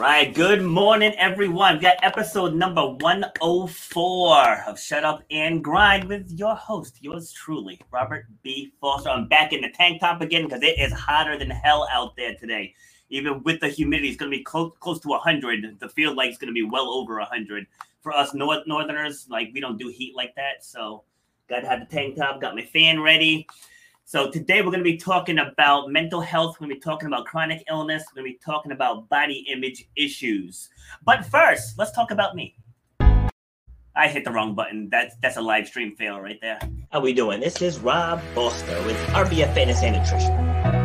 Right, good morning, everyone. We got episode number 104 of Shut Up and Grind with your host, yours truly, Robert B. Foster. I'm back in the tank top again because it is hotter than hell out there today. Even with the humidity, it's going to be close, close to 100. The field like it's going to be well over 100. For us north, northerners, like we don't do heat like that. So, got to have the tank top, got my fan ready. So today we're going to be talking about mental health. We're going to be talking about chronic illness. We're going to be talking about body image issues. But first, let's talk about me. I hit the wrong button. That's that's a live stream fail right there. How we doing? This is Rob Foster with RBF Fitness and Nutrition.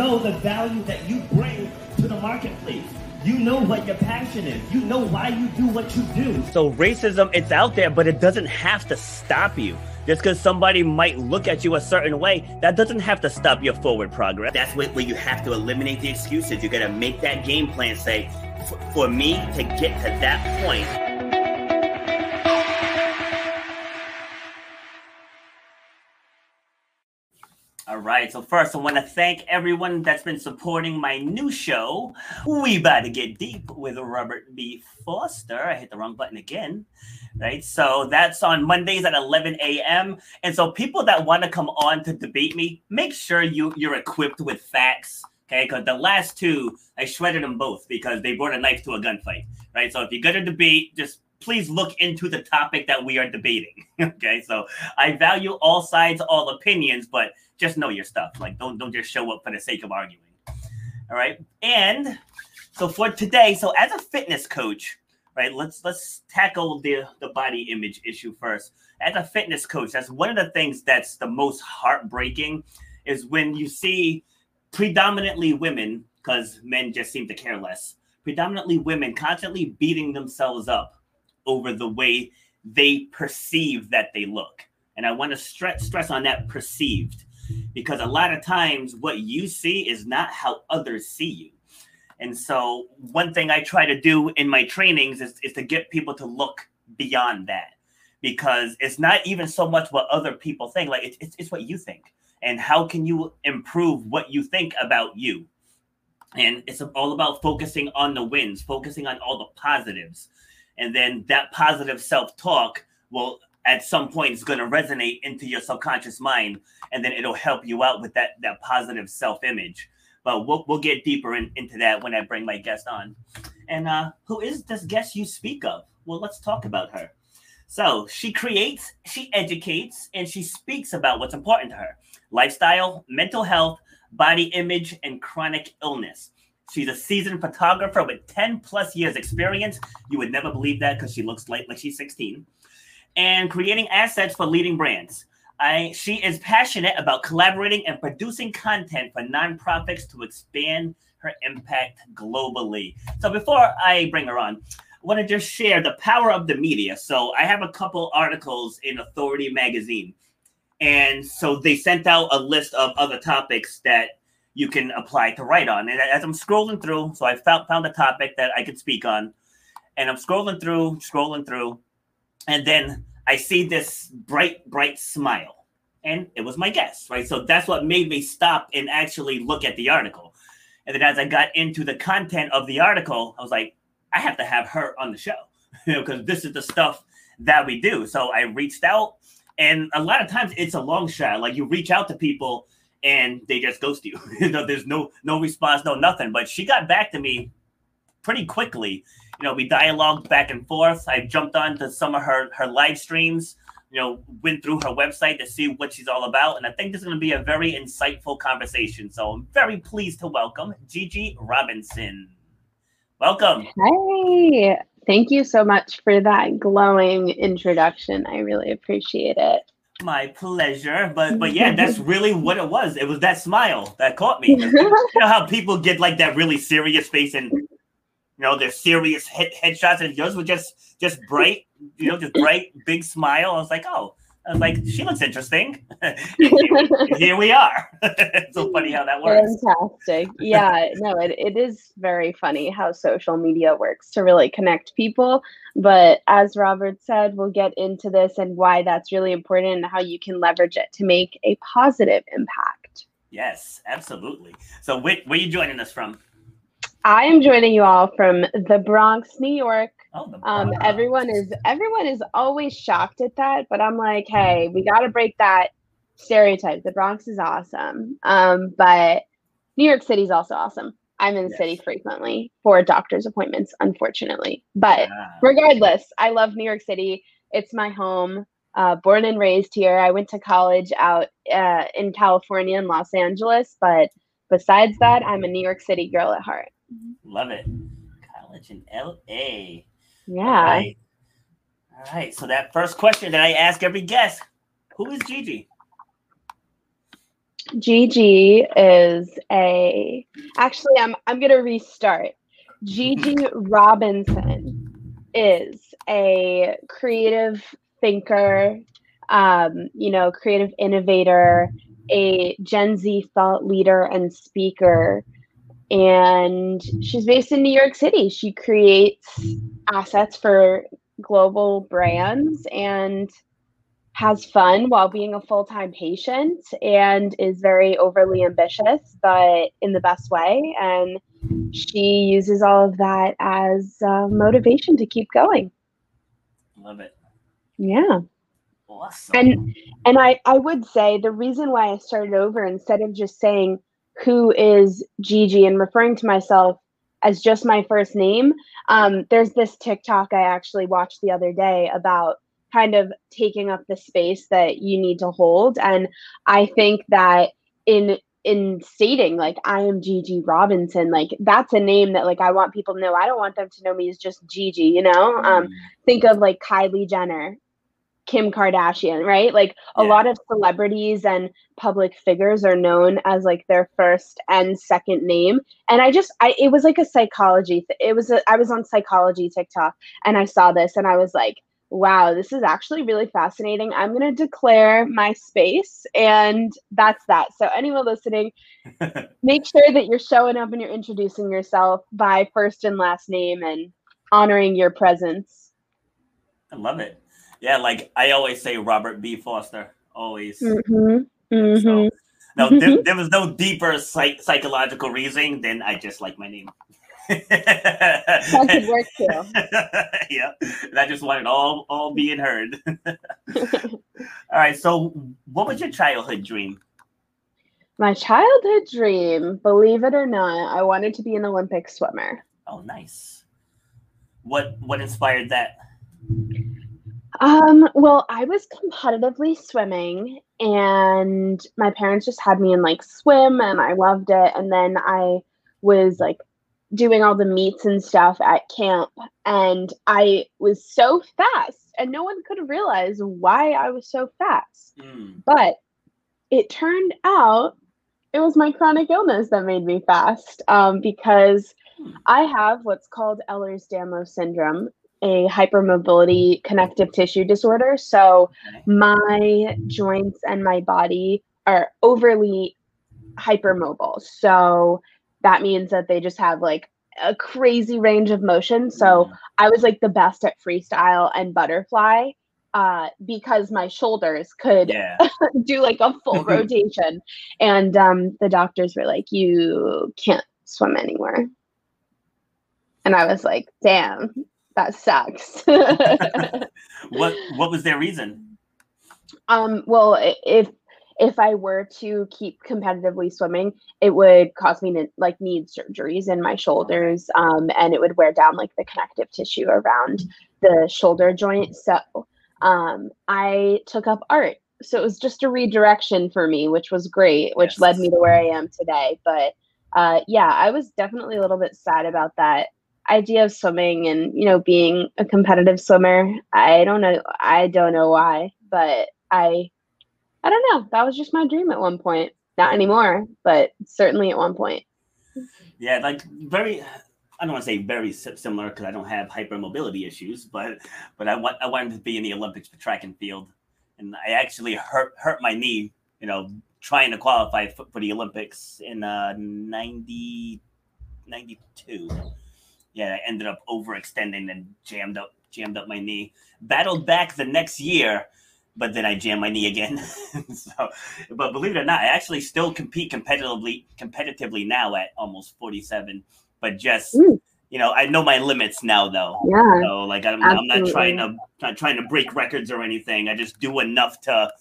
Know the value that you bring to the marketplace. You know what your passion is. You know why you do what you do. So racism, it's out there, but it doesn't have to stop you. Just because somebody might look at you a certain way, that doesn't have to stop your forward progress. That's where, where you have to eliminate the excuses. You got to make that game plan. Say, for me to get to that point, All right. So first, I want to thank everyone that's been supporting my new show. We about to get deep with Robert B. Foster. I hit the wrong button again. Right. So that's on Mondays at 11 a.m. And so people that want to come on to debate me, make sure you you're equipped with facts. Okay, because the last two, I shredded them both because they brought a knife to a gunfight. Right. So if you're gonna debate, just please look into the topic that we are debating. okay. So I value all sides, all opinions, but just know your stuff. Like don't don't just show up for the sake of arguing. All right. And so for today, so as a fitness coach, right, let's let's tackle the the body image issue first. As a fitness coach, that's one of the things that's the most heartbreaking is when you see predominantly women, because men just seem to care less, predominantly women constantly beating themselves up over the way they perceive that they look. And I want to stress stress on that perceived because a lot of times what you see is not how others see you. And so, one thing I try to do in my trainings is, is to get people to look beyond that because it's not even so much what other people think, like, it's, it's, it's what you think. And how can you improve what you think about you? And it's all about focusing on the wins, focusing on all the positives. And then that positive self talk will at some point it's going to resonate into your subconscious mind and then it'll help you out with that that positive self-image. But we'll, we'll get deeper in, into that when i bring my guest on. And uh, who is this guest you speak of? Well let's talk about her. So she creates she educates and she speaks about what's important to her. Lifestyle mental health body image and chronic illness She's a seasoned photographer with 10 plus years experience. You would never believe that because she looks like, like she's 16 and creating assets for leading brands. I, she is passionate about collaborating and producing content for nonprofits to expand her impact globally. So before I bring her on, I want to just share the power of the media. So I have a couple articles in Authority magazine. And so they sent out a list of other topics that you can apply to write on. And as I'm scrolling through, so I found found a topic that I could speak on. And I'm scrolling through, scrolling through, and then I see this bright, bright smile. And it was my guess, right? So that's what made me stop and actually look at the article. And then as I got into the content of the article, I was like, I have to have her on the show, you know, because this is the stuff that we do. So I reached out And a lot of times it's a long shot. Like you reach out to people and they just ghost you. you know, there's no no response, no nothing. But she got back to me pretty quickly. You know, we dialogued back and forth. I jumped on to some of her her live streams. You know, went through her website to see what she's all about, and I think this is going to be a very insightful conversation. So I'm very pleased to welcome Gigi Robinson. Welcome. Hey, thank you so much for that glowing introduction. I really appreciate it. My pleasure. But but yeah, that's really what it was. It was that smile that caught me. you know how people get like that really serious face and you know, their serious head headshots, and yours were just just bright, you know, just bright, big smile. I was like, oh, I was like, she looks interesting. here, here, we are. it's so funny how that works. Fantastic. Yeah, no, it, it is very funny how social media works to really connect people. But as Robert said, we'll get into this and why that's really important and how you can leverage it to make a positive impact. Yes, absolutely. So, where, where are you joining us from? I am joining you all from the Bronx, New York. Oh, um, everyone is everyone is always shocked at that, but I'm like, hey, we got to break that stereotype. The Bronx is awesome, um, but New York City is also awesome. I'm in the yes. city frequently for doctor's appointments, unfortunately. But yeah. regardless, I love New York City. It's my home. Uh, born and raised here. I went to college out uh, in California in Los Angeles, but besides that, I'm a New York City girl at heart. Love it. College in LA. Yeah. All right. All right. So that first question that I ask every guest, who is Gigi? Gigi is a actually I'm I'm gonna restart. Gigi Robinson is a creative thinker, um, you know, creative innovator, a Gen Z thought leader and speaker and she's based in New York City. She creates assets for global brands and has fun while being a full time patient and is very overly ambitious, but in the best way. And she uses all of that as uh, motivation to keep going. Love it. Yeah. Awesome. And and I I would say the reason why I started over instead of just saying who is Gigi and referring to myself as just my first name. Um, there's this TikTok I actually watched the other day about kind of taking up the space that you need to hold. And I think that in in stating like I am Gigi Robinson, like that's a name that like I want people to know. I don't want them to know me as just Gigi, you know? Um, mm. think of like Kylie Jenner Kim Kardashian, right? Like a yeah. lot of celebrities and public figures are known as like their first and second name. And I just I it was like a psychology th- it was a I was on psychology TikTok and I saw this and I was like, wow, this is actually really fascinating. I'm going to declare my space and that's that. So anyone listening, make sure that you're showing up and you're introducing yourself by first and last name and honoring your presence. I love it. Yeah, like I always say, Robert B. Foster. Always. Mm-hmm. Mm-hmm. So, no, there, there, was no deeper psych- psychological reasoning than I just like my name. that could work too. yeah, and I just wanted all all being heard. all right. So, what was your childhood dream? My childhood dream, believe it or not, I wanted to be an Olympic swimmer. Oh, nice. What what inspired that? Um, well, I was competitively swimming and my parents just had me in like swim and I loved it. And then I was like doing all the meets and stuff at camp and I was so fast and no one could realize why I was so fast. Mm. But it turned out it was my chronic illness that made me fast um, because hmm. I have what's called Ehlers-Danlos syndrome, a hypermobility connective tissue disorder. So my joints and my body are overly hypermobile. So that means that they just have like a crazy range of motion. So. I was like the best at freestyle and butterfly uh, because my shoulders could yeah. do like a full rotation. And um, the doctors were like, you can't swim anymore. And I was like, damn, that sucks. what what was their reason? Um, well, if if I were to keep competitively swimming, it would cause me to like need surgeries in my shoulders, um, and it would wear down like the connective tissue around the shoulder joint. So, um, I took up art. So it was just a redirection for me, which was great, which led me to where I am today. But uh, yeah, I was definitely a little bit sad about that idea of swimming and you know being a competitive swimmer. I don't know. I don't know why, but I I don't know. That was just my dream at one point. Not anymore, but certainly at one point. Yeah, like very. I don't want to say very similar because I don't have hypermobility issues, but but I I wanted to be in the Olympics for track and field, and I actually hurt hurt my knee. You know, trying to qualify for, for the Olympics in uh 90, 92. Yeah, I ended up overextending and jammed up jammed up my knee. Battled back the next year, but then I jammed my knee again. so, but believe it or not, I actually still compete competitively competitively now at almost 47, but just Mm. you know, I know my limits now though. Yeah. So like I'm, I'm not trying to not trying to break records or anything. I just do enough to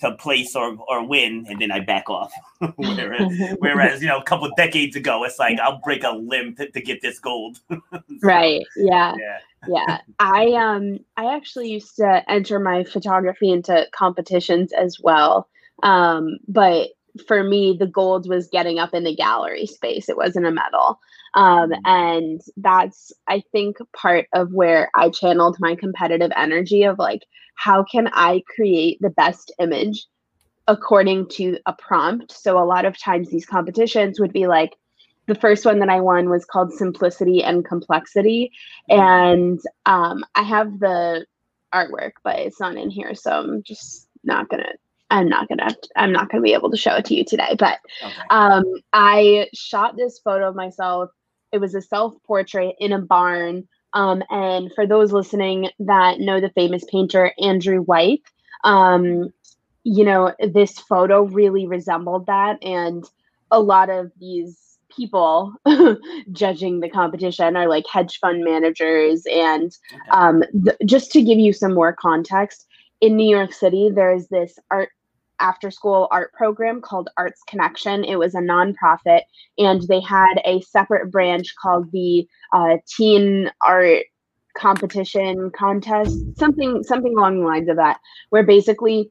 to place or or win, and then I back off. whereas, whereas you know, a couple decades ago, it's like I'll break a limb to, to get this gold. right. Yeah. Yeah. yeah i um i actually used to enter my photography into competitions as well um but for me the gold was getting up in the gallery space it wasn't a medal um Mm. and that's i think part of where i channeled my competitive energy of like how can i create the best image according to a prompt so a lot of times these competitions would be like the first one that i won was called simplicity and complexity and um, I have the artwork, but it's not in here, so I'm just not gonna. I'm not gonna. I'm not gonna be able to show it to you today. But Okay. um, I shot this photo of myself. It was a self portrait in a barn. Um, and for those listening that know the famous painter Andrew Wyeth, um, you know this photo really resembled that, and a lot of these people judging the competition are like hedge fund managers and um, th- just to give you some more context in new york city there's this art after school art program called arts connection. It was a nonprofit and they had a separate branch called the uh, teen art competition contest something something along the lines of that where basically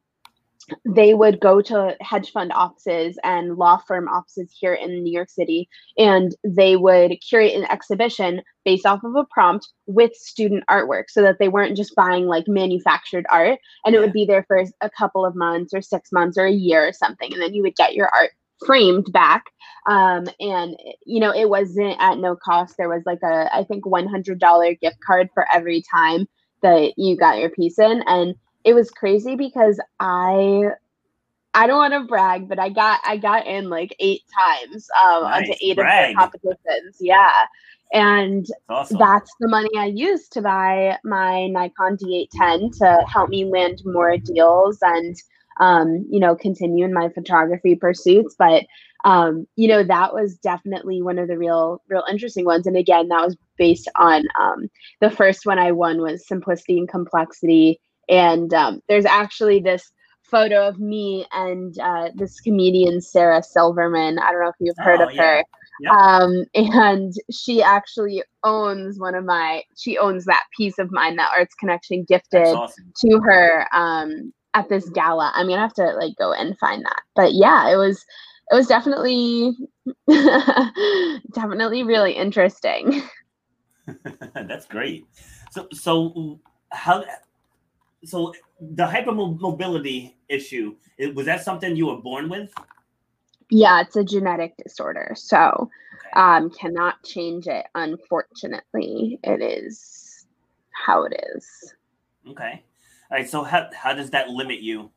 they would go to hedge fund offices and law firm offices here in New York City, and they would curate an exhibition based off of a prompt with student artwork so that they weren't just buying like manufactured art and it would be there for a couple of months or six months or a year or something. And then you would get your art framed back. Um, and, you know, it wasn't at no cost. There was like a, I think, $100 gift card for every time that you got your piece in. And it was crazy because I I don't want to brag, but I got I got in like eight times um onto eight brag. of the competitions. Yeah. And That's awesome. that's the money I used to buy my Nikon D810 to help me land more deals and um, you know, continue in my photography pursuits. But um, you know, that was definitely one of the real, real interesting ones. And again, that was based on um the first one I won was simplicity and complexity. And um, there's actually this photo of me and uh, this comedian Sarah Silverman. I don't know if you've heard Oh, of yeah. her. Yep. Um, and she actually owns one of my. She owns that piece of mine that Arts Connection gifted awesome. to her um, at this gala. I'm gonna have to like go and find that. But yeah, it was. It was definitely, definitely really interesting. That's great. So so how so the hypermobility issue it, was that something you were born with? Yeah, it's a genetic disorder, so Okay. um, cannot change it. Unfortunately, it is how it is. Okay. All right. So how how does that limit you?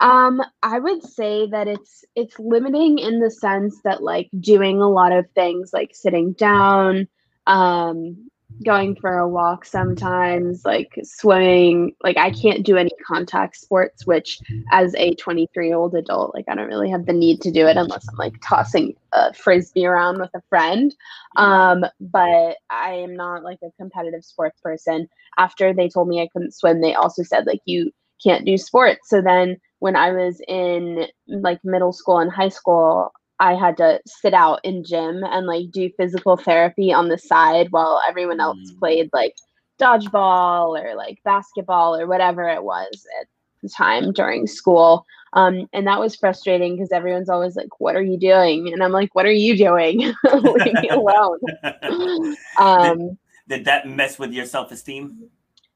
Um, I would say that it's it's limiting in the sense that like doing a lot of things like sitting down, um, going for a walk sometimes, like swimming. Like I can't do any contact sports, which as a 23 year old adult, like I don't really have the need to do it unless I'm like tossing a frisbee around with a friend. Um, but I am not like a competitive sports person. After they told me I couldn't swim, they also said like you can't do sports. So then when I was in like middle school and high school, I had to sit out in gym and like do physical therapy on the side while everyone else Mm. played like dodgeball or like basketball or whatever it was at the time during school. Um, and that was frustrating because everyone's always like, What are you doing? And I'm like, What are you doing? Leave me alone. Um, Did that mess with your self esteem?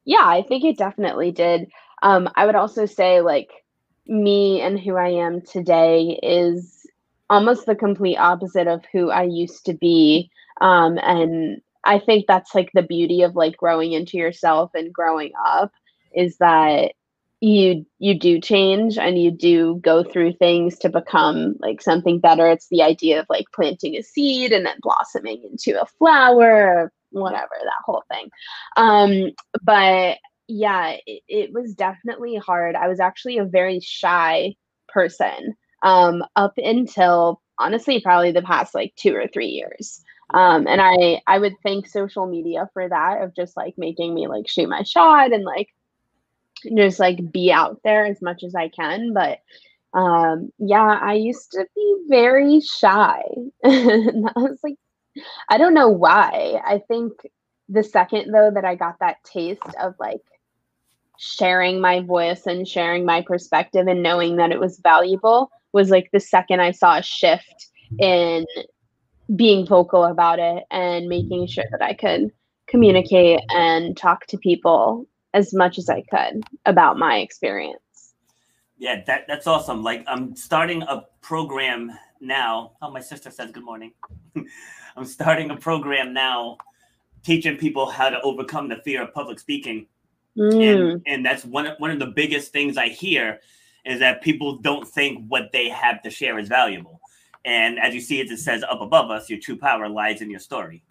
yeah, I think it definitely did. Um, I would also say like me and who I am today is almost the complete opposite of who I used to be. Um, and I think that's like the beauty of like growing into yourself and growing up is that you you do change and you do go through things to become like something better. It's the idea of like planting a seed and then blossoming into a flower, whatever, that whole thing. Um, but yeah, it, it was definitely hard. I was actually a very shy person um, up until honestly probably the past like two or three years. Um, and I I would thank social media for that of just like making me like shoot my shot and like just like be out there as much as I can. But um, yeah, I used to be very shy. and that was like I don't know why. I think the second though that I got that taste of like sharing my voice and sharing my perspective and knowing that it was valuable was like the second I saw a shift in being vocal about it and making sure that I could communicate and talk to people as much as I could about my experience. Yeah, that that's awesome. Like I'm starting a program now. Oh, my sister says good morning. I'm starting a program now teaching people how to overcome the fear of public speaking. Mm, And and that's one one of the biggest things I hear is that people don't think what they have to share is valuable. And as you see it, it says up above us, your true power lies in your story.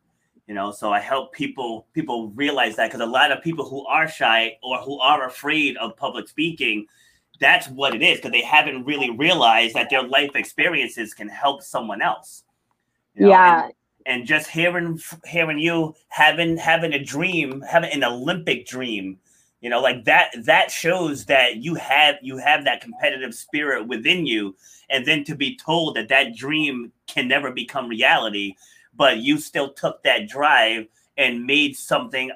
You know, so I help people people realize that because a lot of people who are shy or who are afraid of public speaking, that's what it is because they haven't really realized that their life experiences can help someone else. You know, yeah, and- and just hearing hearing you having having a dream, having an Olympic dream, you know, like that that shows that you have you have that competitive spirit within you, and then to be told that that dream can never become reality, but you still took that drive and made something.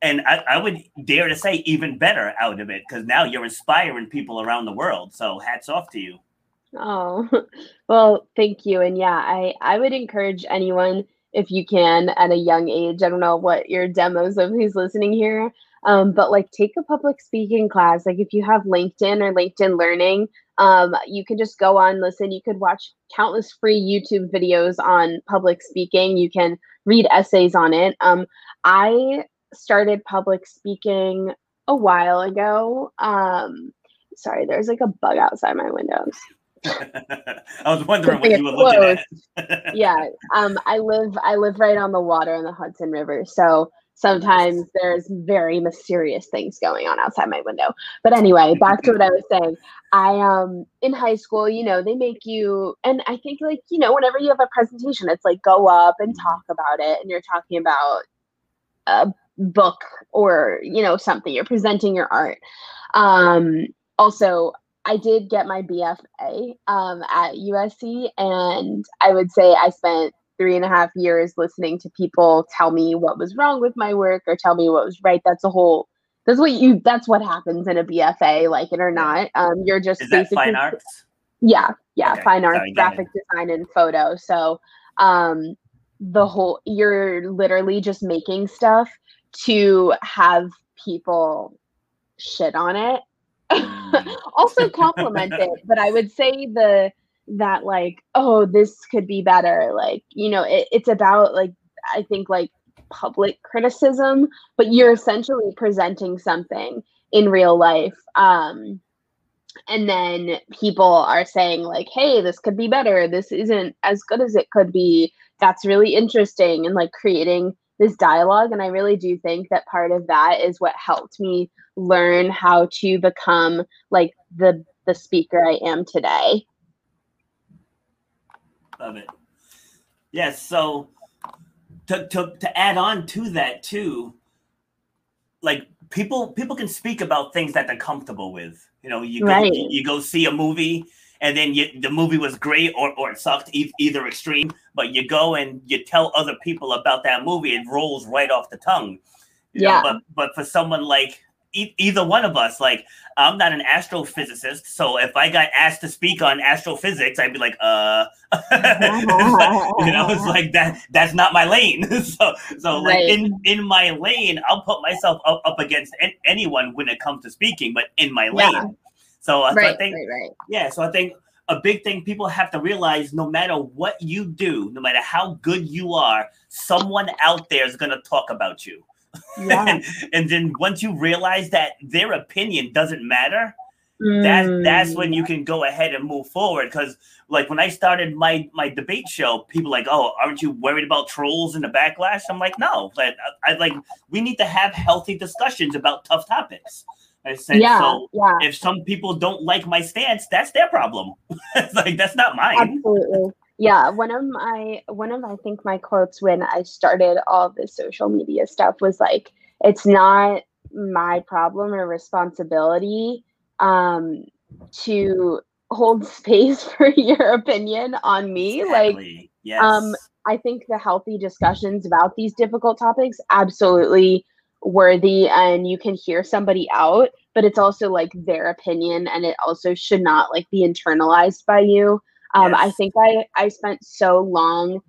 And I, I would dare to say even better out of it because now you're inspiring people around the world. So hats off to you. Oh, well, thank you. And yeah, I I would encourage anyone if you can at a young age. I don't know what your demos of who's listening here, um, but like take a public speaking class. Like if you have LinkedIn or LinkedIn Learning, um, you can just go on, listen. You could watch countless free YouTube videos on public speaking. You can read essays on it. Um, I started public speaking a while ago. Um, sorry, there's like a bug outside my windows. I was wondering what you were looking at. yeah um i live i live right on the water in the hudson river so sometimes there's very mysterious things going on outside my window. But anyway back to what i was saying. I um in high school you know they make you and i think like you know whenever you have a presentation it's like go up and talk about it and you're talking about a book or you know something you're presenting your art. Um also I did get my BFA um, at USC, and I would say I spent three and a half years listening to people tell me what was wrong with my work or tell me what was right. That's a whole. That's what you. That's what happens in a BFA, like it or not. Um, you're just Is that basically fine arts? yeah, yeah, Okay, fine arts, sorry, graphic design, and photo. So, um, the whole you're literally just making stuff to have people shit on it. also compliment it, but I would say the that like, oh, this could be better. Like, you know, it, it's about like I think like public criticism, but you're essentially presenting something in real life. Um, and then people are saying like hey this could be better this isn't as good as it could be that's really interesting and like creating this dialogue and i really do think that part of that is what helped me learn how to become like the the speaker i am today Love it. Yes. so to, to to add on to that too, like people people can speak about things that they're comfortable with. You know, you go Right. you, go see a movie and then you, the movie was great or, or it sucked e- either extreme but you go and you tell other people about that movie it rolls right off the tongue you know, Yeah. but but for someone like e- either one of us like i'm not an astrophysicist so if i got asked to speak on astrophysics i'd be like uh you know it's like that that's not my lane so so like Right. in in my lane i'll put myself up, up against an- anyone when it comes to speaking but in my lane Yeah. so, uh, so i think right, right. yeah, so I think a big thing people have to realize no matter what you do, no matter how good you are, someone out there is going to talk about you. Yeah. and, and then once you realize that their opinion doesn't matter, that that's when Mm. you can go ahead and move forward because like when I started my my debate show, people like, "Oh, aren't you worried about trolls and the backlash?" I'm like, "No, but I, I like we need to have healthy discussions about tough topics." I said, yeah, so yeah, if some people don't like my stance, that's their problem. it's like that's not mine. absolutely. Yeah, one of my one of I think my quotes when I started all this social media stuff was like, "It's not my problem or responsibility um, to hold space for your opinion on me." Like, yes. um, I think the healthy discussions about these difficult topics absolutely worthy and you can hear somebody out but it's also like their opinion and it also should not like be internalized by you um, i think i i spent so long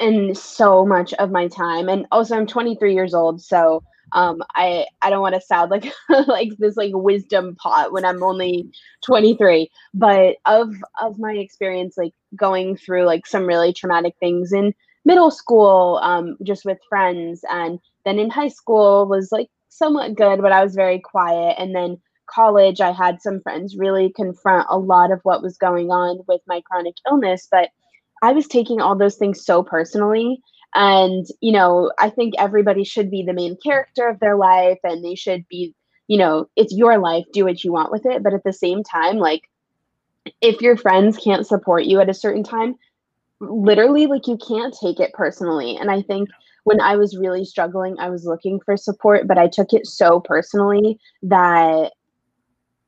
and so much of my time and also i'm 23 years old so um, I I don't want to sound like like this like wisdom pot when I'm only 23, but of of my experience like going through like some really traumatic things in middle school, um, just with friends, and then in high school was like somewhat good, but I was very quiet, and then college I had some friends really confront a lot of what was going on with my chronic illness, but I was taking all those things so personally. And you know i think everybody should be the main character of their life and they should be you know it's your life do what you want with it. But at the same time like if your friends can't support you at a certain time literally like you can't take it personally. And i think when i was really struggling i was looking for support but i took it so personally that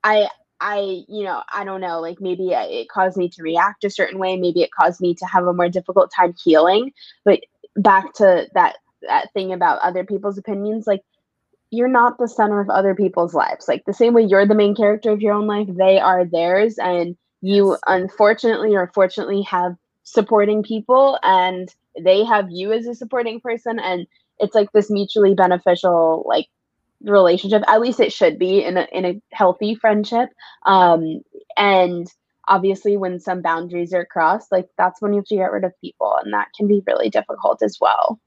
i I, you know, I don't know, like maybe it caused me to react a certain way. Maybe it caused me to have a more difficult time healing. But back to that that thing about other people's opinions, like you're not the center of other people's lives. Like the same way you're the main character of your own life, they are theirs, and you Yes. unfortunately or fortunately have supporting people, and they have you as a supporting person, and it's like this mutually beneficial like relationship at least it should be in a in a healthy friendship. Um and obviously when some boundaries are crossed like that's when you have to get rid of people and that can be really difficult as well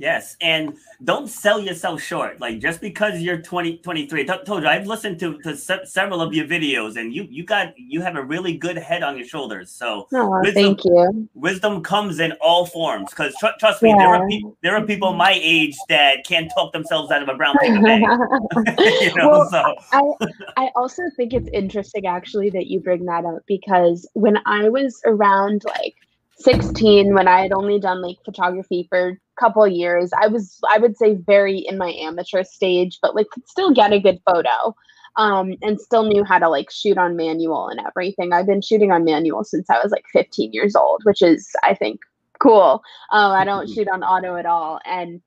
Yes, and don't sell yourself short. Like just because you're 20, 23, I told you I've listened to, to se- several of your videos, and you you got you have a really good head on your shoulders. So oh Wisdom- thank you wisdom comes in all forms. Because tr- trust me, there are Yeah. people there are people my age that can't talk themselves out of a brown paper bag. you know, Well, so I I also think it's interesting actually that you bring that up because when I was around like 16 when I had only done like photography for couple of years I was I would say very in my amateur stage but like could still get a good photo um and still knew how to like shoot on manual and everything. I've been shooting on manual since I was like 15 years old which is I think cool. Um I don't shoot on auto at all. And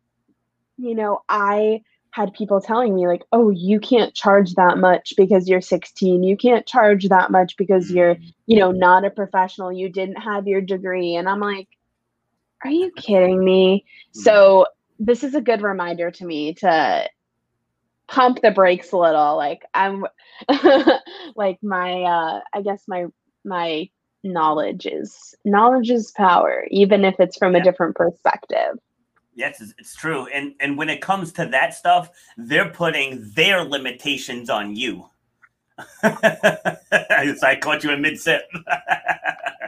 you know I had people telling me like oh you can't charge that much because you're 16 you can't charge that much because you're you know not a professional. You didn't have your degree. And i'm like are you kidding me so this is a good reminder to me to pump the brakes a little like i'm like my uh i guess my my knowledge is knowledge is power even if it's from Yeah. a different perspective Yes, it's, it's true. And and when it comes to that stuff, they're putting their limitations on you. so I caught you in mid sip.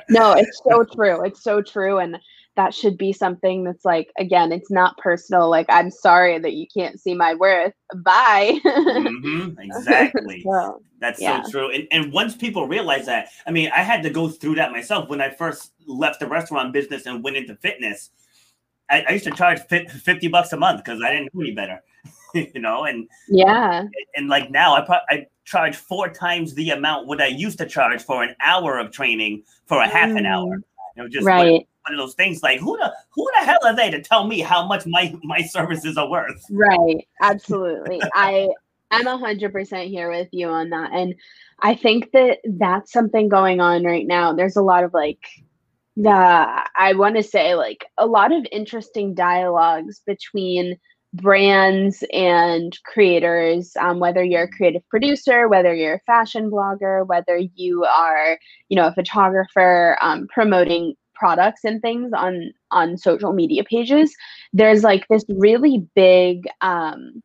no it's so true it's so true and that should be something that's like again it's not personal like i'm sorry that you can't see my worth bye hmm exactly. So, That's Yeah. so true. And, and once people realize that, I mean, I had to go through that myself when I first left the restaurant business and went into fitness. I, I used to charge 50 bucks a month because I didn't know any better. you know, and yeah, and like now I pro- I charge four times the amount what I used to charge for an hour of training for a half an hour. Mm. You know, just right. one, one of those things like who the who the hell are they to tell me how much my my services are worth? Right. Absolutely. I I'm a hundred percent here with you on that, and I think that that's something going on right now. There's a lot of like the I want to say like a lot of interesting dialogues between brands and creators um, whether you're a creative producer whether you're a fashion blogger whether you are you know a photographer um, promoting products and things on on social media pages there's like this really big um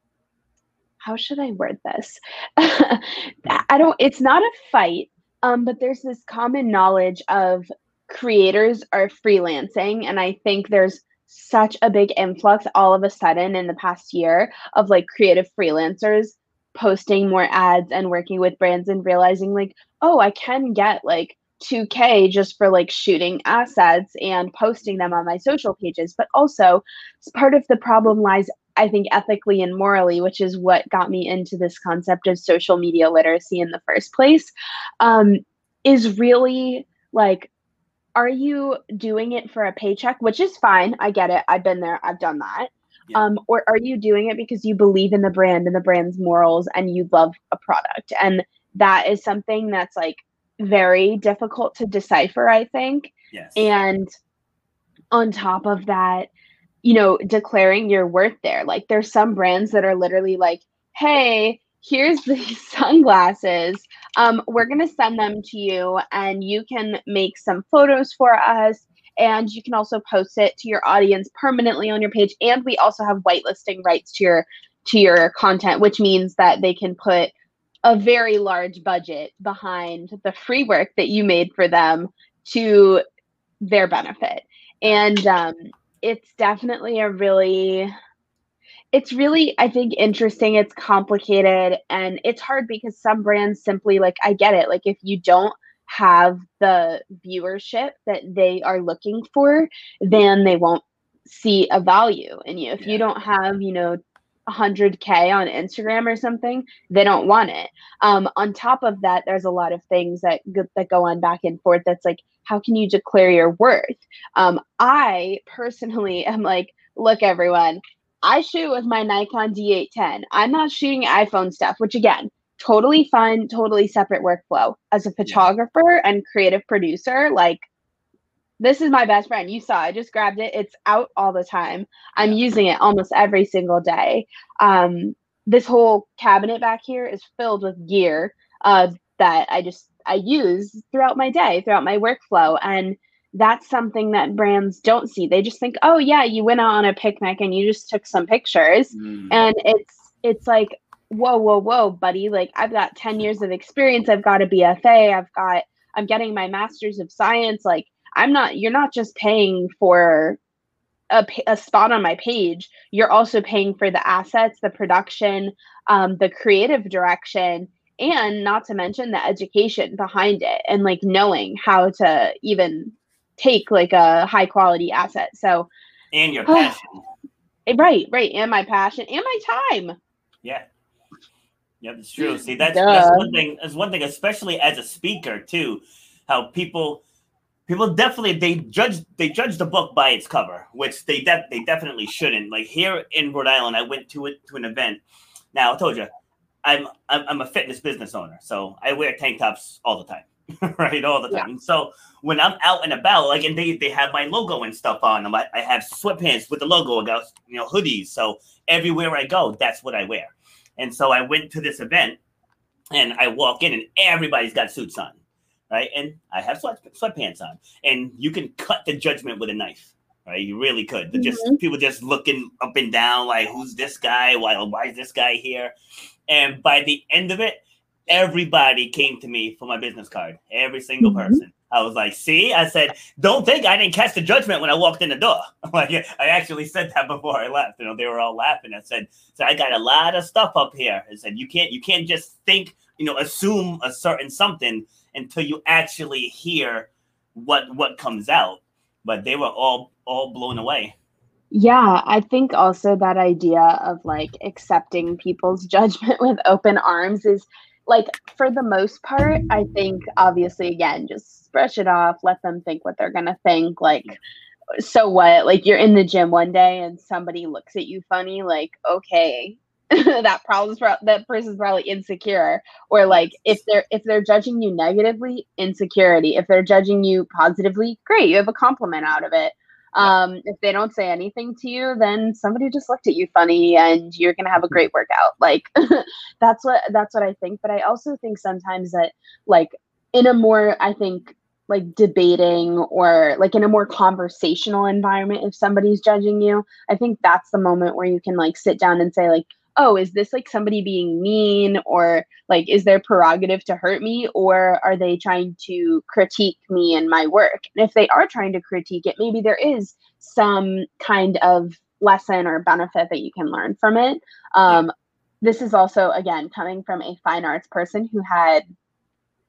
how should i word this? I don't it's not a fight um but there's this common knowledge of creators are freelancing and i think there's such a big influx all of a sudden in the past year of like creative freelancers posting more ads and working with brands and realizing like oh i can get like 2k just for like shooting assets and posting them on my social pages. But also part of the problem lies i think ethically and morally which is what got me into this concept of social media literacy in the first place um, is really like are you doing it for a paycheck? Which is fine. I get it. I've been there. I've done that. Yeah. um, or are you doing it because you believe in the brand and the brand's morals and you love a product? And that is something that's like very difficult to decipher i think. Yes. and on top of that you know declaring your worth there. Like there's some brands that are literally like hey here's these sunglasses. Um, we're going to send them to you and you can make some photos for us and you can also post it to your audience permanently on your page. And we also have whitelisting rights to your to your content which means that they can put a very large budget behind the free work that you made for them to their benefit and um, it's definitely a really it's really i think interesting it's complicated and it's hard because some brands simply like i get it like if you don't have the viewership that they are looking for then they won't see a value in you if Yeah. you don't have you know 100k on instagram or something they don't want it um, on top of that there's a lot of things that go, that go on back and forth that's like how can you declare your worth um, i personally am like look everyone I shoot with my Nikon D810. I'm not shooting iPhone stuff, which again, totally fun, totally separate workflow. As a photographer and creative producer, like this is my best friend. You saw, I just grabbed it. It's out all the time. I'm using it almost every single day. Um, this whole cabinet back here is filled with gear uh, that I just I use throughout my day, throughout my workflow, and that's something that brands don't see. They just think, oh yeah, you went out on a picnic and you just took some pictures, Mm. and it's it's like whoa whoa whoa buddy like i've got 10 years of experience i've got a bfa i've got i'm getting my master's of science like i'm not you're not just paying for a, a spot on my page you're also paying for the assets the production um, the creative direction and not to mention the education behind it and like knowing how to even take like a high quality asset so and your passion. eh, right right and my passion and my time Yeah. Yeah, that's true. See, that's that's one thing. That's one thing, especially as a speaker too. How people people definitely they judge they judge the book by its cover, which they de- they definitely shouldn't. Like here in Rhode Island, I went to it to an event. Now I told you, I'm I'm, I'm a fitness business owner, so I wear tank tops all the time, right, all the Yeah. time. So when I'm out and about, like, and they they have my logo and stuff on them. I, I have sweatpants with the logo. I you know hoodies. So everywhere I go, that's what I wear. And so I went to this event and I walk in and everybody's got suits on, right? And I have sweat, sweatpants on. And you can cut the judgment with a knife, right? You really could. But just people just looking up and down, like, who's this guy? Why, why is this guy here? And by the end of it, everybody came to me for my business card. Every single Mhm. person. I was like, see, I said, don't think I didn't catch the judgment when I walked in the door. like I actually said that before I left. You know, they were all laughing. I said, so I got a lot of stuff up here. I said, you can't you can't just think, you know, assume a certain something until you actually hear what what comes out. But they were all all blown away. Yeah, I think also that idea of like accepting people's judgment with open arms is like for the most part, I think obviously again, just brush it off, let them think what they're gonna think. Like, so what? Like you're in the gym one day and somebody looks at you funny, like, okay, that problem's pro- that person's probably insecure. Or like if they're if they're judging you negatively, insecurity. If they're judging you positively, great, you have a compliment out of it. Um, if they don't say anything to you, then somebody just looked at you funny and you're gonna have a great workout. Like that's what that's what I think. But I also think sometimes that like in a more I think like debating or like in a more conversational environment if somebody's judging you i think that's the moment where you can like sit down and say like oh, is this like somebody being mean or like is their prerogative to hurt me or are they trying to critique me and my work? And if they are trying to critique it, maybe there is some kind of lesson or benefit that you can learn from it. Um, this is also again coming from a fine arts person who had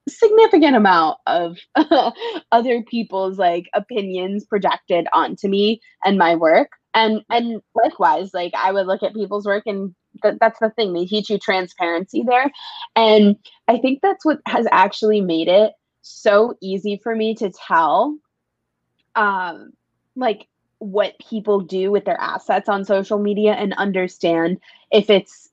significant amount of other people's like opinions projected onto me and my work and and likewise like i would look at people's work and th- that's the thing. They teach you transparency there. And i think that's what has actually made it so easy for me to tell um like what people do with their assets on social media and understand if it's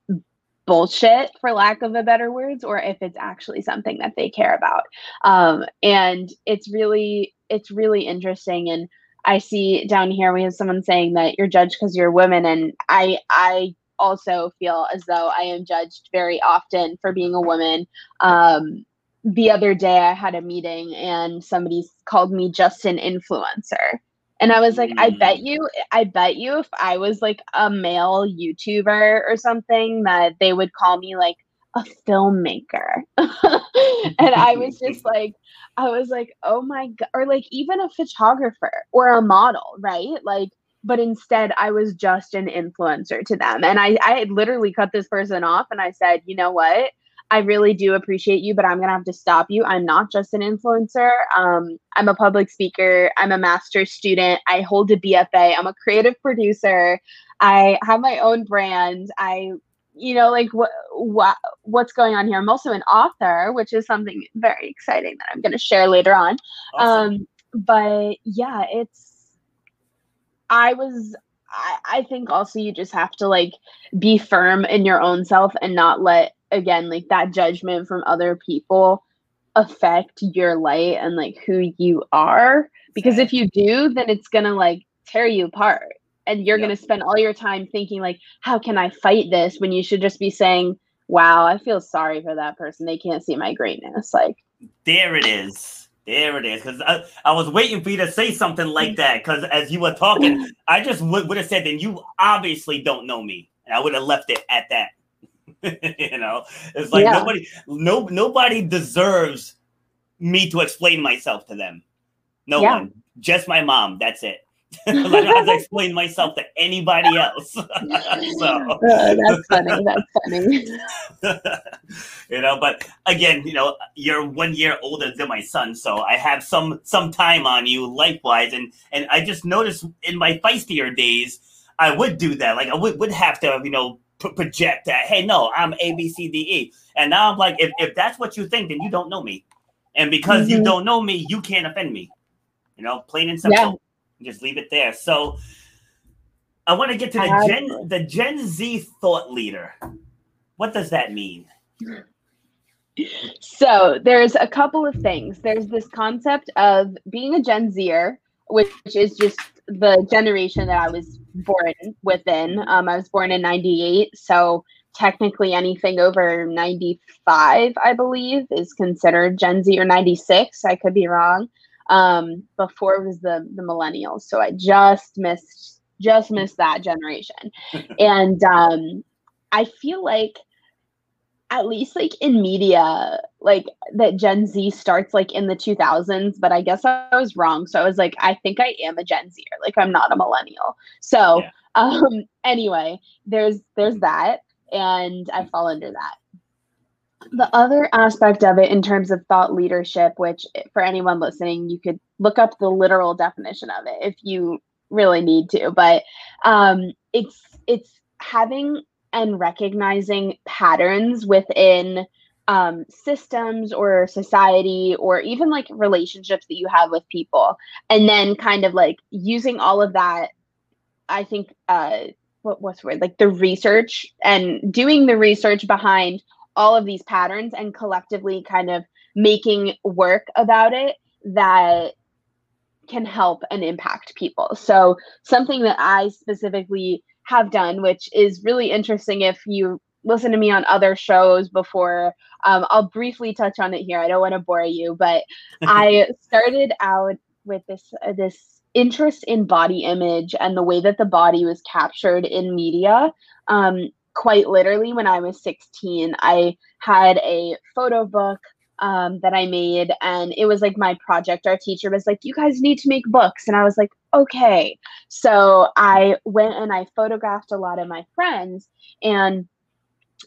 bullshit for lack of a better words or if it's actually something that they care about. Um, and it's really it's really interesting. And i see down here we have someone saying that you're judged because you're a woman. And i i also feel as though I am judged very often for being a woman. Um, the other day, I had a meeting and somebody called me just an influencer. And I was like, mm. I bet you, I bet you if I was like a male YouTuber or something, that they would call me like a filmmaker. and I was just like, I was like, oh my God, or like even a photographer or a model, right? Like, but instead I was just an influencer to them. And I, I literally cut this person off and I said, you know what? I really do appreciate you, but I'm gonna have to stop you. I'm not just an influencer. Um, I'm a public speaker. I'm a master's student. I hold a BFA. I'm a creative producer. I have my own brand. I, you know, like what what what's going on here. I'm also an author, which is something very exciting that I'm gonna share later on. Awesome. Um, but yeah, it's I was I, I think also you just have to like be firm in your own self and not let again like that judgment from other people affect your light and like who you are. Because if you do then it's gonna like tear you apart. And you're yep. gonna spend all your time thinking like how can i fight this? When you should just be saying wow i feel sorry for that person. They can't see my greatness. Like there it is there it is. Because I, I was waiting for you to say something like that. Because as you were talking, I just would, would have said, then you obviously don't know me. And I would have left it at that. you know, it's like yeah. nobody, no, nobody deserves me to explain myself to them. No yeah. one, just my mom. That's it. like I have to explain myself to anybody else. so oh, that's funny. That's funny. you know, but again, you know, you're one year older than my son, so I have some some time on you likewise. And and I just noticed in my feistier days, I would do that. Like I would, would have to, you know, project that, hey, no, I'm A, B, C, D, E. And now I'm like, if, if that's what you think, then you don't know me. And because mm-hmm. you don't know me, you can't offend me. You know, plain and simple. Yeah just leave it there. So I want to get to the Gen the Gen Z thought leader. What does that mean? So there's a couple of things. There's this concept of being a Gen Zer, which is just the generation that I was born within. Um, I was born in '98, so technically anything over 95, I believe, is considered Gen Z or 96. I could be wrong. Um, before it was the the millennials, so I just missed just missed that generation, and um, I feel like at least like in media, like that Gen Z starts like in the 2000s, but I guess I was wrong. So I was like, I think I am a Gen Zer. Like I'm not a millennial. So yeah. um anyway, there's there's that and I fall under that the other aspect of it in terms of thought leadership which for anyone listening you could look up the literal definition of it if you really need to, but um, it's it's having and recognizing patterns within um, systems or society or even like relationships that you have with people and then kind of like using all of that i think uh what, what's word like the research and doing the research behind all of these patterns and collectively kind of making work about it that can help and impact people so something that i specifically have done which is really interesting if you listen to me on other shows before um, I'll briefly touch on it here. I don't want to bore you, but I started out with this uh, this interest in body image and the way that the body was captured in media. Um, quite literally, when I was 16, I had a photo book um, that I made, and it was like my project. Our teacher was like, "You guys need to make books," and I was like, "Okay." So I went and I photographed a lot of my friends, and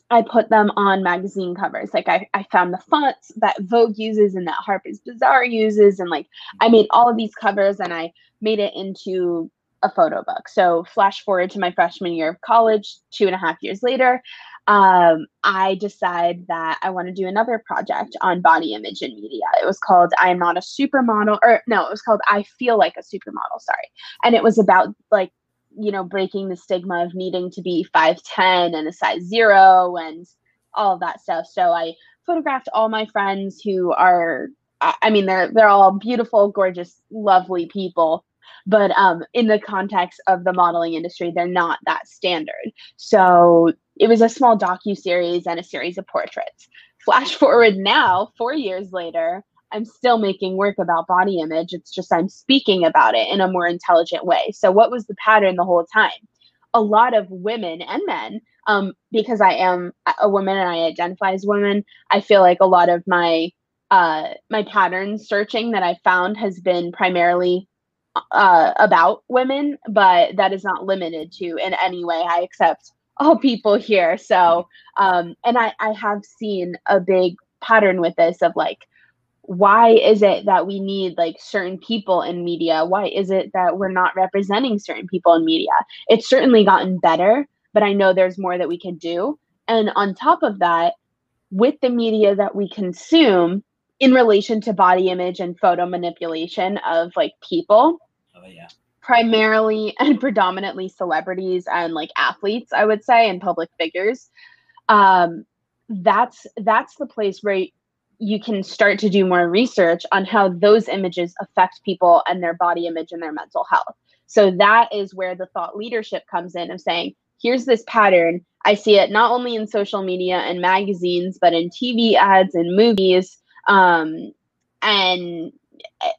I put them on magazine covers. Like I, I found the fonts that Vogue uses and that Harper's Bazaar uses, and like I made all of these covers and I made it into a photo book. So flash forward to my freshman year of college, two and a half years later, um, I decide that I want to do another project on body image and media. It was called I Am Not a Supermodel, or no, it was called I Feel Like a Supermodel, sorry. And it was about like you know, breaking the stigma of needing to be 5'10 and a size zero and all of that stuff. So I photographed all my friends who are, I mean, they're, they're all beautiful, gorgeous, lovely people. But um, in the context of the modeling industry, they're not that standard. So it was a small docu series and a series of portraits. Flash forward now, four years later, I'm still making work about body image. It's just I'm speaking about it in a more intelligent way. So, what was the pattern the whole time? A lot of women and men, um, because I am a woman and I identify as woman, I feel like a lot of my uh, my pattern searching that I found has been primarily uh, about women, but that is not limited to in any way. I accept all people here. So, um, and I, I have seen a big pattern with this of like why is it that we need like certain people in media? Why is it that we're not representing certain people in media? It's certainly gotten better, but I know there's more that we can do. And on top of that, with the media that we consume in relation to body image and photo manipulation of like people, oh, yeah. primarily and predominantly celebrities and like athletes, I would say, and public figures. Um, that's that's the place where you can start to do more research on how those images affect people and their body image and their mental health. So that is where the thought leadership comes in of saying, here's this pattern. I see it not only in social media and magazines, but in TV ads and movies. Um, and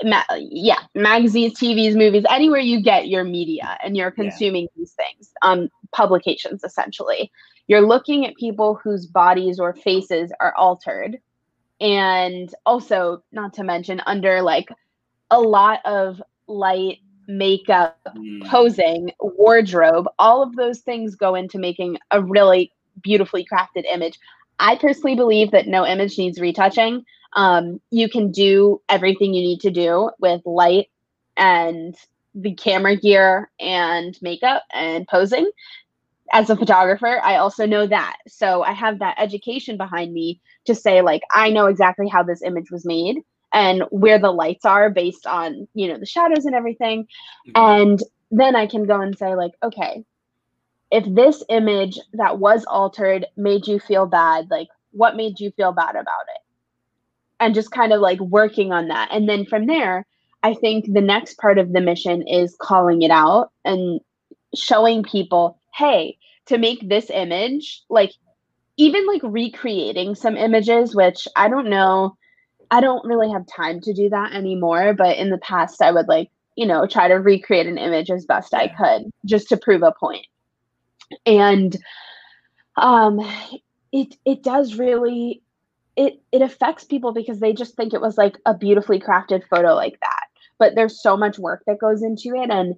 ma- yeah, magazines, TVs, movies, anywhere you get your media and you're consuming yeah. these things, um, publications essentially. You're looking at people whose bodies or faces are altered and also not to mention under like a lot of light makeup mm. posing wardrobe all of those things go into making a really beautifully crafted image i personally believe that no image needs retouching um, you can do everything you need to do with light and the camera gear and makeup and posing as a photographer, I also know that. So I have that education behind me to say, like, I know exactly how this image was made and where the lights are based on, you know, the shadows and everything. Mm-hmm. And then I can go and say, like, okay, if this image that was altered made you feel bad, like, what made you feel bad about it? And just kind of like working on that. And then from there, I think the next part of the mission is calling it out and showing people hey, to make this image, like even like recreating some images, which I don't know, I don't really have time to do that anymore. But in the past, I would like, you know, try to recreate an image as best I could just to prove a point. And um it it does really it it affects people because they just think it was like a beautifully crafted photo like that but there's so much work that goes into it and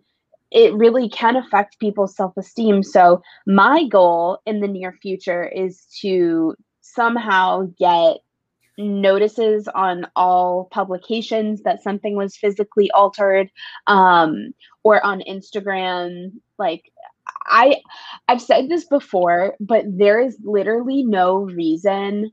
it really can affect people's self esteem. So, my goal in the near future is to somehow get notices on all publications that something was physically altered um, or on instagram like i i've said this before but there is literally no reason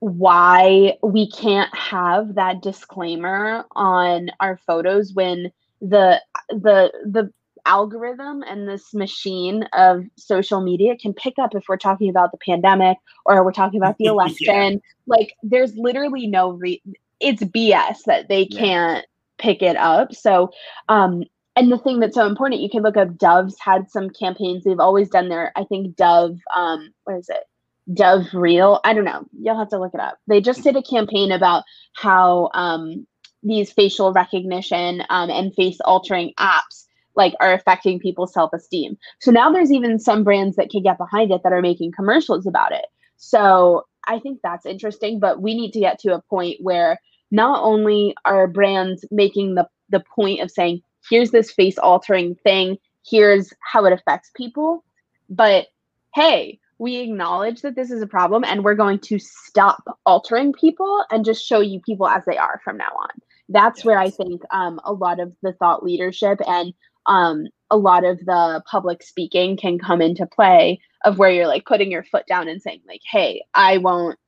why we can't have that disclaimer on our photos when the the the algorithm and this machine of social media can pick up if we're talking about the pandemic or we're talking about the election. yeah. Like there's literally no re it's BS that they yeah. can't pick it up. So um and the thing that's so important, you can look up Dove's had some campaigns. They've always done their, I think Dove, um, what is it? Dove Real. I don't know. You'll have to look it up. They just did a campaign about how um, these facial recognition um, and face altering apps like are affecting people's self-esteem. So now there's even some brands that can get behind it that are making commercials about it. So I think that's interesting, but we need to get to a point where not only are brands making the the point of saying here's this face altering thing, here's how it affects people, but hey, we acknowledge that this is a problem and we're going to stop altering people and just show you people as they are from now on. That's yes. where I think um, a lot of the thought leadership and um, a lot of the public speaking can come into play of where you're like putting your foot down and saying like hey i won't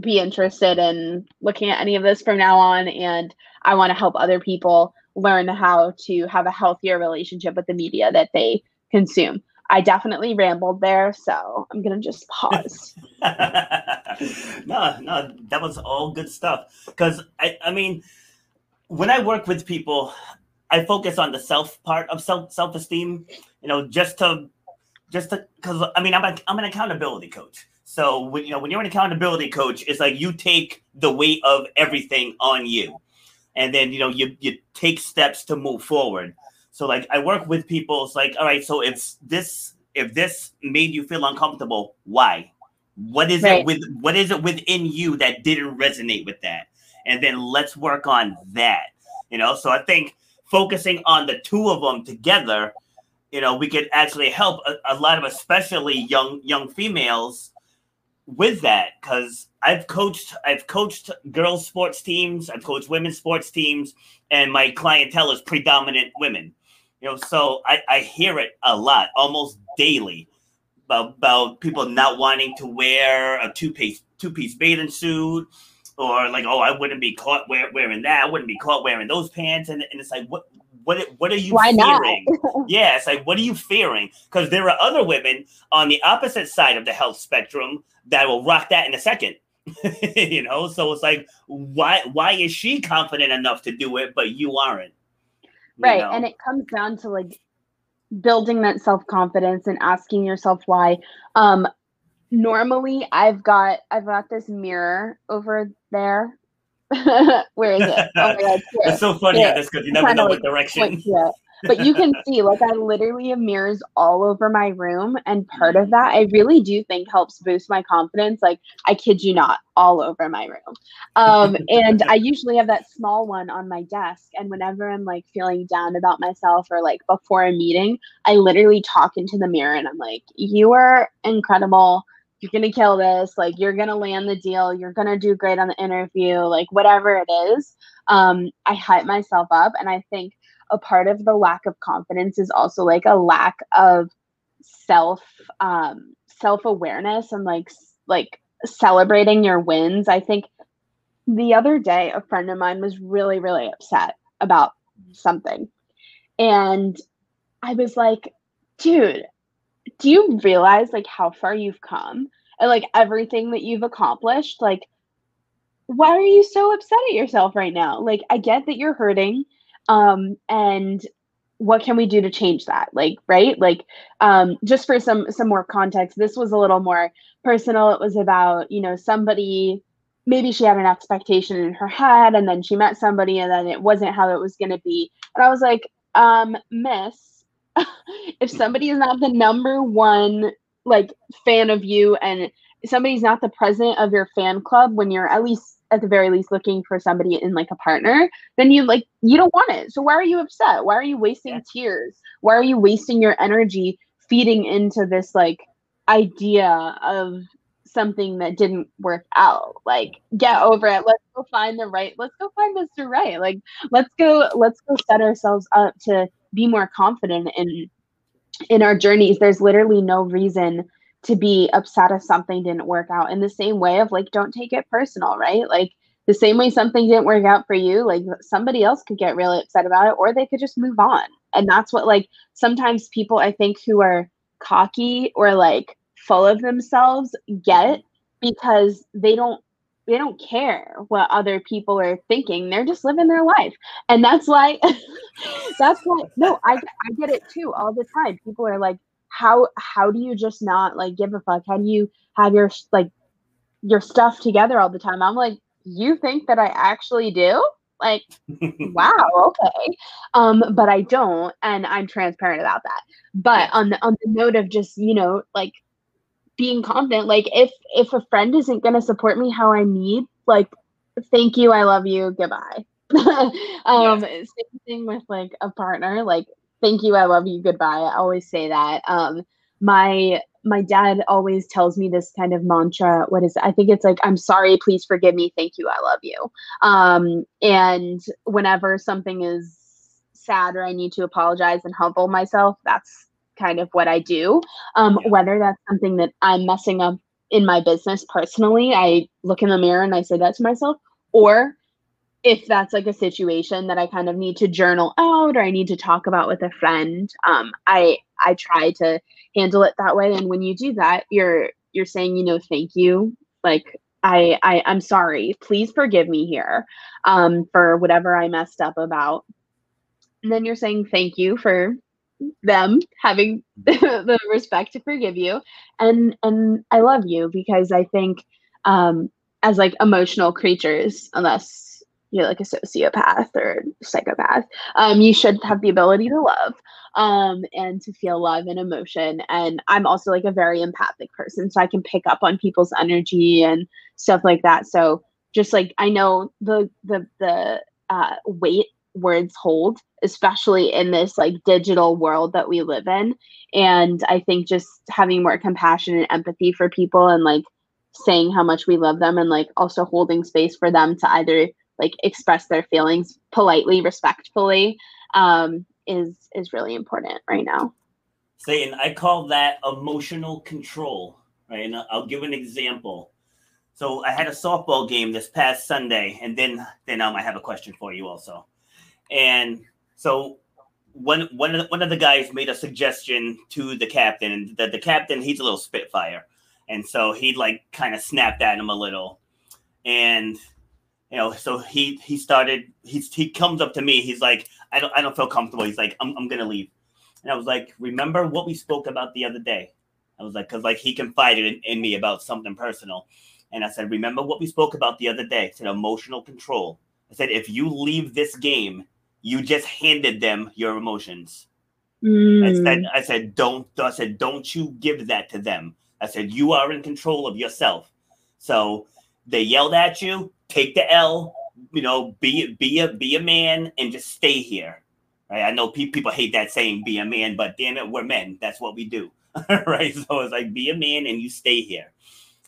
be interested in looking at any of this from now on and i want to help other people learn how to have a healthier relationship with the media that they consume i definitely rambled there so i'm gonna just pause no no that was all good stuff because i i mean when i work with people I focus on the self part of self self esteem. You know, just to just to because I mean I'm a, I'm an accountability coach. So when you know when you're an accountability coach, it's like you take the weight of everything on you, and then you know you you take steps to move forward. So like I work with people. It's like all right, so if this if this made you feel uncomfortable, why? What is right. it with what is it within you that didn't resonate with that? And then let's work on that. You know, so I think focusing on the two of them together, you know, we could actually help a, a lot of especially young young females with that because I've coached I've coached girls sports teams, I've coached women's sports teams, and my clientele is predominant women. You know, so I, I hear it a lot, almost daily, about, about people not wanting to wear a two piece two piece bathing suit or like, oh, I wouldn't be caught wear, wearing that. I wouldn't be caught wearing those pants. And, and it's like, what, what, what are you Why fearing? yeah, it's like, what are you fearing? Because there are other women on the opposite side of the health spectrum that will rock that in a second. you know, so it's like, why, why is she confident enough to do it, but you aren't? Right, know? and it comes down to like building that self confidence and asking yourself why. Um, normally I've got I've got this mirror over there. Where is it? Oh my god! It's so funny yeah. this because you never know what direction. But you can see, like, I literally have mirrors all over my room, and part of that I really do think helps boost my confidence. Like, I kid you not, all over my room. Um, and I usually have that small one on my desk, and whenever I'm like feeling down about myself or like before a meeting, I literally talk into the mirror, and I'm like, "You are incredible." you're gonna kill this like you're gonna land the deal you're gonna do great on the interview like whatever it is um, i hype myself up and i think a part of the lack of confidence is also like a lack of self um, self-awareness and like like celebrating your wins. I think the other day a friend of mine was really really upset about something. And i was like dude do you realize like how far you've come and like everything that you've accomplished? Like why are you so upset at yourself right now? Like i get that you're hurting um and what can we do to change that? Like right? Like um just for some some more context this was a little more personal. It was about you know somebody maybe she had an expectation in her head and then she met somebody and then it wasn't how it was going to be. And i was like um miss if somebody is not the number one like fan of you and somebody's not the president of your fan club when you're at least at the very least looking for somebody in like a partner then you like you don't want it so why are you upset why are you wasting yeah. tears why are you wasting your energy feeding into this like idea of something that didn't work out. Like, get over it. Let's go find the right. Let's go find Mr. Right. Like, let's go. Let's go set ourselves up to be more confident in in our journeys. There's literally no reason to be upset if something didn't work out. In the same way of like, don't take it personal, right? Like the same way something didn't work out for you, like somebody else could get really upset about it, or they could just move on. And that's what like sometimes people I think who are cocky or like full of themselves get because they don't they don't care what other people are thinking they're just living their life and that's why that's why no I, I get it too all the time people are like how how do you just not like give a fuck? How do you have your like your stuff together all the time? I'm like you think that i actually do? Like wow okay. Um but i don't and i'm transparent about that. But on the on the note of just you know like being confident like if if a friend isn't going to support me how i need like thank you i love you goodbye. Um yes. same thing with like a partner like thank you. I love you. Goodbye. I always say that. Um my my dad always tells me this kind of mantra. What is it? i think it's like i'm sorry. Please forgive me. Thank you. I love you. Um and whenever something is sad or i need to apologize and humble myself that's kind of what I do. Um, yeah. Whether that's something that I'm messing up in my business personally, I look in the mirror and I say that to myself, or if that's like a situation that I kind of need to journal out or I need to talk about with a friend, um, I I try to handle it that way. And when you do that, you're you're saying, you know, thank you, like I, I I'm sorry. Please forgive me here um, for whatever I messed up about. And then you're saying thank you for them having the respect to forgive you and and i love you because i think um as like emotional creatures unless you're like a sociopath or psychopath um you should have the ability to love um and to feel love and emotion. And i'm also like a very empathic person so i can pick up on people's energy and stuff like that. So just like i know the the the uh, weight words hold especially in this like digital world that we live in. And i think just having more compassion and empathy for people and like saying how much we love them and like also holding space for them to either like express their feelings politely respectfully um is is really important right now. Saying i call that emotional control right? And i'll give an example. So i had a softball game this past sunday and then then um, i have a question for you also. And so one one of the, one of the guys made a suggestion to the captain, and the, the captain he's a little spitfire, and so he like kind of snapped at him a little, and you know, so he he started he's he comes up to me, he's like, I don't I don't feel comfortable. He's like, I'm I'm gonna leave, and I was like, remember what we spoke about the other day? I was like, because like he confided in, in me about something personal, and I said, remember what we spoke about the other day? I said emotional control. I said if you leave this game you just handed them your emotions. Mm. I said, I said, don't, I said, don't you give that to them. I said, you are in control of yourself. So they yelled at you, take the L, you know, be be a be a man and just stay here. Right? I know pe- people hate that saying, be a man, but damn it, we're men. That's what we do. right. So it's like be a man and you stay here.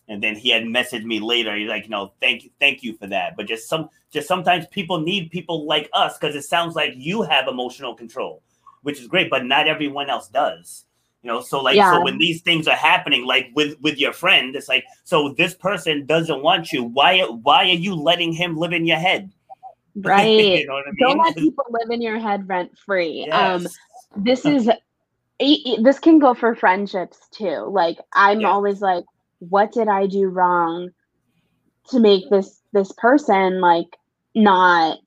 And then he had messaged me later. He's like, no, thank you, thank you for that. But just some, just sometimes people need people like us because it sounds like you have emotional control, which is great, but not everyone else does. You know, so like, yeah. so when these things are happening, like with with your friend, it's like, so this person doesn't want you. Why, why are you letting him live in your head? Right. you know I mean? Don't let people live in your head rent free. Um, yes. Um, this is this can go for friendships too. Like I'm yeah. always like, what did I do wrong to make this this person like not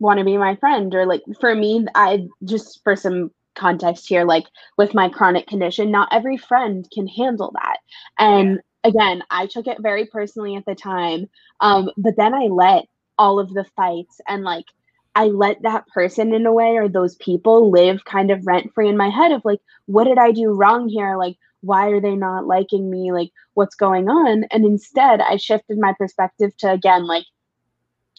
want to be my friend or like for me I just for some context here like with my chronic condition not every friend can handle that and yeah. again I took it very personally at the time um but then I let all of the fights and like I let that person in a way or those people live kind of rent free in my head of like, what did I do wrong here? Like, why are they not liking me? Like, what's going on? And instead, I shifted my perspective to again, like,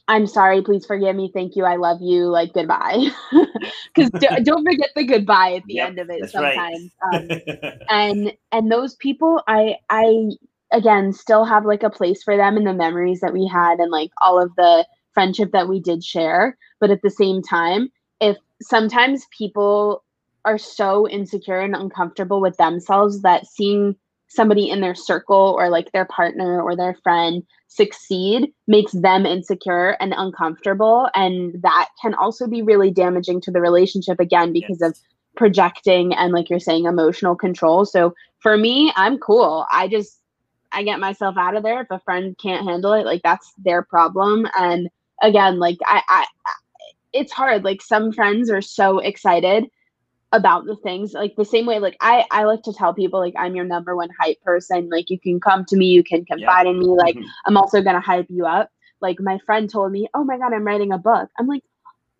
I'm sorry, please forgive me, thank you, I love you, like goodbye. Because don't forget the goodbye at the yep, end of it sometimes. Right. um, and and those people, I I again still have like a place for them in the memories that we had and like all of the friendship that we did share but at the same time if sometimes people are so insecure and uncomfortable with themselves that seeing somebody in their circle or like their partner or their friend succeed makes them insecure and uncomfortable and that can also be really damaging to the relationship again because yes. of projecting and like you're saying emotional control. So for me i'm cool. I just i get myself out of there. If a friend can't handle it like that's their problem. And again like i i it's hard. Like some friends are so excited about the things like the same way like i i like to tell people like i'm your number one hype person like you can come to me you can confide yeah. in me like mm-hmm. i'm also gonna hype you up. Like my friend told me oh my god i'm writing a book. I'm like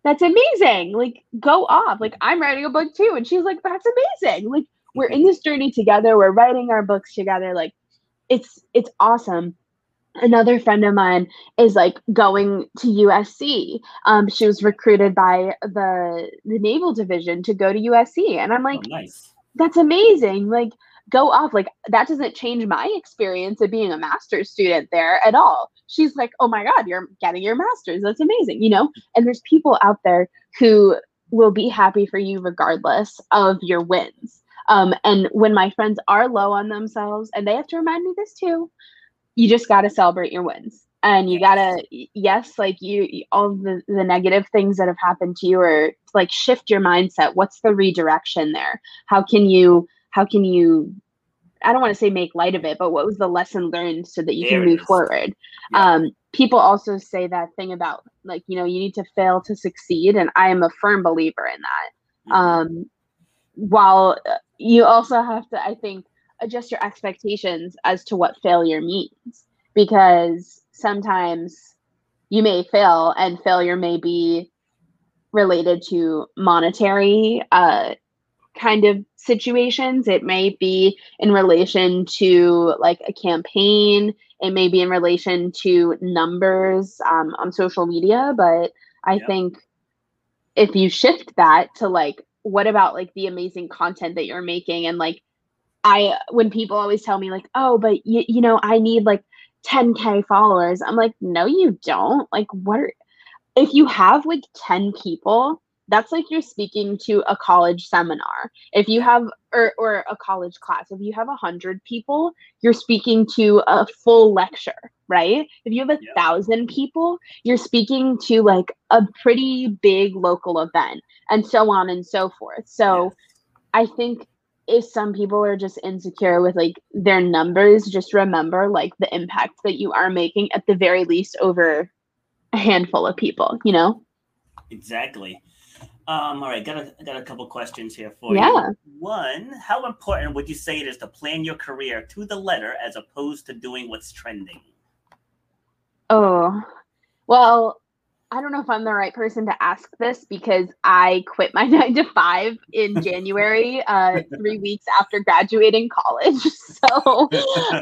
that's amazing. Like go off. Like i'm writing a book too. And she's like that's amazing. Like we're in mm-hmm. this journey together. We're writing our books together. Like it's it's awesome another friend of mine is like going to USC. Um, she was recruited by the the naval division to go to USC, and I'm like, oh, nice. That's amazing. Like, go off. Like, that doesn't change my experience of being a master's student there at all. She's like, oh my god, you're getting your master's. That's amazing. You know. And there's people out there who will be happy for you regardless of your wins. Um, and when my friends are low on themselves, and they have to remind me this too, you just got to celebrate your wins. And you gotta yes. like you all the, the negative things that have happened to you or like shift your mindset. What's the redirection there? How can you how can you i don't want to say make light of it but what was the lesson learned so that you there can move forward? Yeah. um people also say that thing about like you know you need to fail to succeed and i am a firm believer in that. Mm-hmm. um while uh, you also have to i think adjust your expectations as to what failure means. Because sometimes you may fail and failure may be related to monetary uh, kind of situations. It may be in relation to like a campaign. It may be in relation to numbers um, on social media. But i think if you shift that to like what about like the amazing content that you're making and like I when people always tell me like, "Oh, but you you know, I need like 10k followers." I'm like, "No, you don't." Like what are if you have like 10 people, that's like you're speaking to a college seminar. If you have or or a college class, if you have a hundred people, you're speaking to a full lecture, right? If you have a yeah. thousand people, you're speaking to like a pretty big local event and so on and so forth. So I think if some people are just insecure with like their numbers, just remember like the impact that you are making at the very least over a handful of people, you know? Exactly. Um, all right, got a got a couple questions here for you. yeah. you. One, how important would you say it is to plan your career to the letter as opposed to doing what's trending? Oh, well, I don't know if I'm the right person to ask this because I quit my nine to five in January, uh, three weeks after graduating college. So,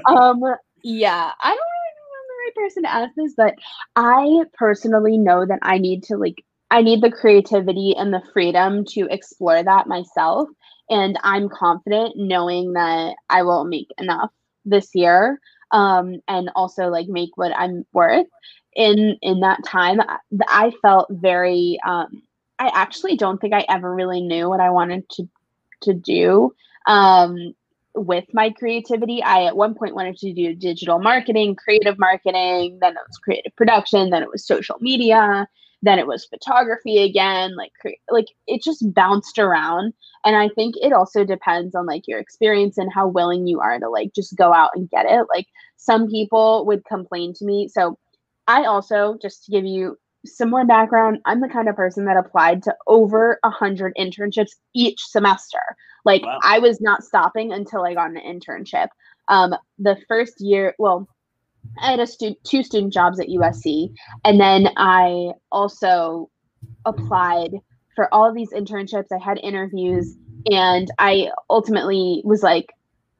um, yeah, I don't really know if I'm the right person to ask this, but I personally know that I need to like, I need the creativity and the freedom to explore that myself. And I'm confident knowing that I will make enough this year um, and also like make what I'm worth in in that time i felt very um i actually don't think i ever really knew what i wanted to to do um with my creativity. I at one point wanted to do digital marketing creative marketing then it was creative production then it was social media then it was photography again like like it just bounced around. And i think it also depends on like your experience and how willing you are to like just go out and get it. Like some people would complain to me so I also, just to give you some more background, I'm the kind of person that applied to over a hundred internships each semester. Like wow. I was not stopping until I got an internship. Um, the first year, well, I had a stu- two student jobs at USC, and then I also applied for all these internships. I had interviews, and I ultimately was like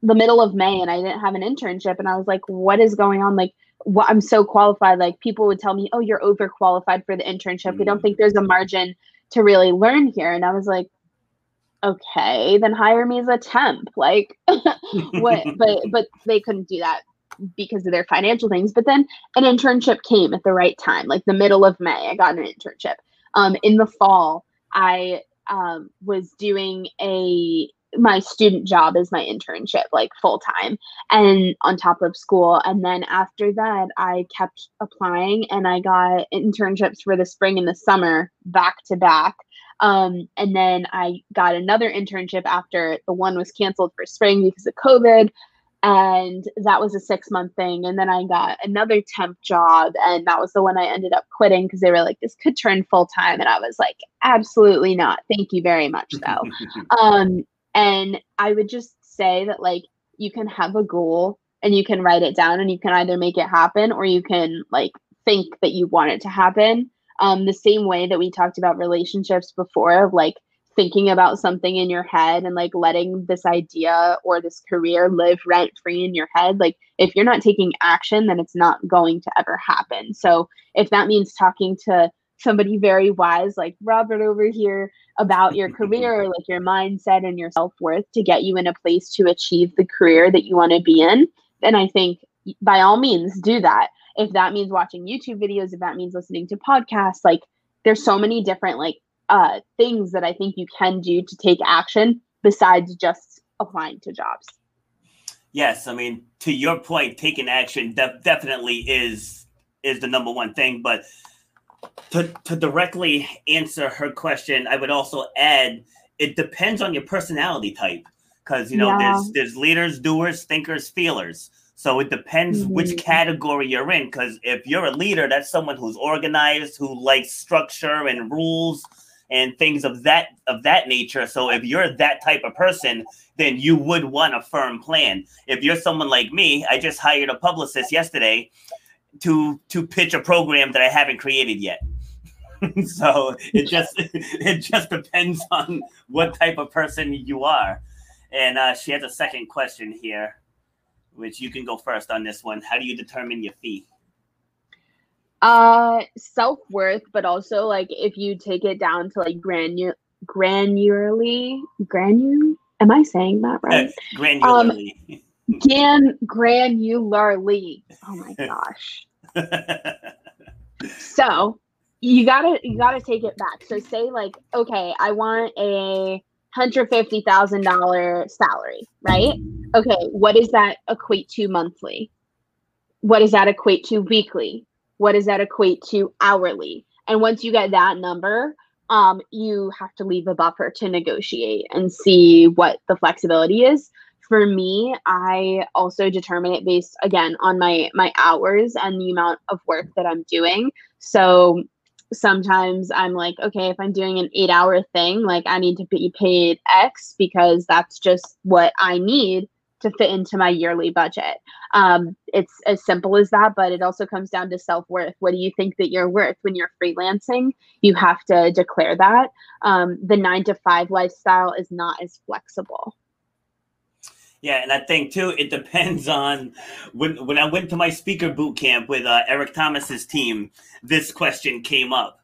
the middle of May, and I didn't have an internship, and I was like, "What is going on?" Like what I'm so qualified. Like people would tell me, "Oh, you're overqualified for the internship. We don't mm. think there's a margin to really learn here." And I was like, "Okay, then hire me as a temp." Like what? but but they couldn't do that because of their financial things. But then an internship came at the right time, like the middle of May. I got an internship. Um, in the fall, I um, was doing a my student job is my internship, like full time, and on top of school. And then after that, I kept applying, and I got internships for the spring and the summer back to back. Um, and then I got another internship after the one was canceled for spring because of COVID and that was a six month thing and then i got another temp job and that was the one i ended up quitting because they were like this could turn full time and i was like absolutely not thank you very much though um and i would just say that like you can have a goal and you can write it down and you can either make it happen or you can like think that you want it to happen. Um the same way that we talked about relationships before of like thinking about something in your head and like letting this idea or this career live rent free in your head like if you're not taking action then it's not going to ever happen. So if that means talking to somebody very wise like robert over here about your career or like your mindset and your self-worth to get you in a place to achieve the career that you want to be in then i think by all means do that if that means watching youtube videos if that means listening to podcasts like there's so many different like uh, things that I think you can do to take action besides just applying to jobs. Yes, I mean to your point, taking action de- definitely is is the number one thing. But to to directly answer her question, I would also add it depends on your personality type because you know yeah. there's there's leaders, doers, thinkers, feelers. So it depends mm-hmm. which category you're in. Because if you're a leader, that's someone who's organized, who likes structure and rules and things of that of that nature. So if you're that type of person, then you would want a firm plan. If you're someone like me, I just hired a publicist yesterday to to pitch a program that I haven't created yet. so it just it just depends on what type of person you are. And uh, she has a second question here, which you can go first on this one. How do you determine your fee? Uh, self worth, but also like if you take it down to like granu granularly, granu. Am I saying that right? Uh, granularly. Um, gan granularly. Oh my gosh. so you gotta you gotta take it back. So say like, okay, I want a hundred fifty thousand dollar salary, right? Okay, what does that equate to monthly? What does that equate to weekly? what does that equate to hourly? And once you get that number, um, you have to leave a buffer to negotiate and see what the flexibility is. For me, I also determine it based again on my my hours and the amount of work that I'm doing. So sometimes I'm like, okay, if I'm doing an eight hour thing, like I need to be paid X because that's just what I need to fit into my yearly budget. Um, it's as simple as that, but it also comes down to self worth. What do you think that you're worth when you're freelancing? You have to declare that. Um, the nine to five lifestyle is not as flexible. Yeah, and I think too, it depends on when when I went to my speaker boot camp with uh, Eric Thomas's team. This question came up,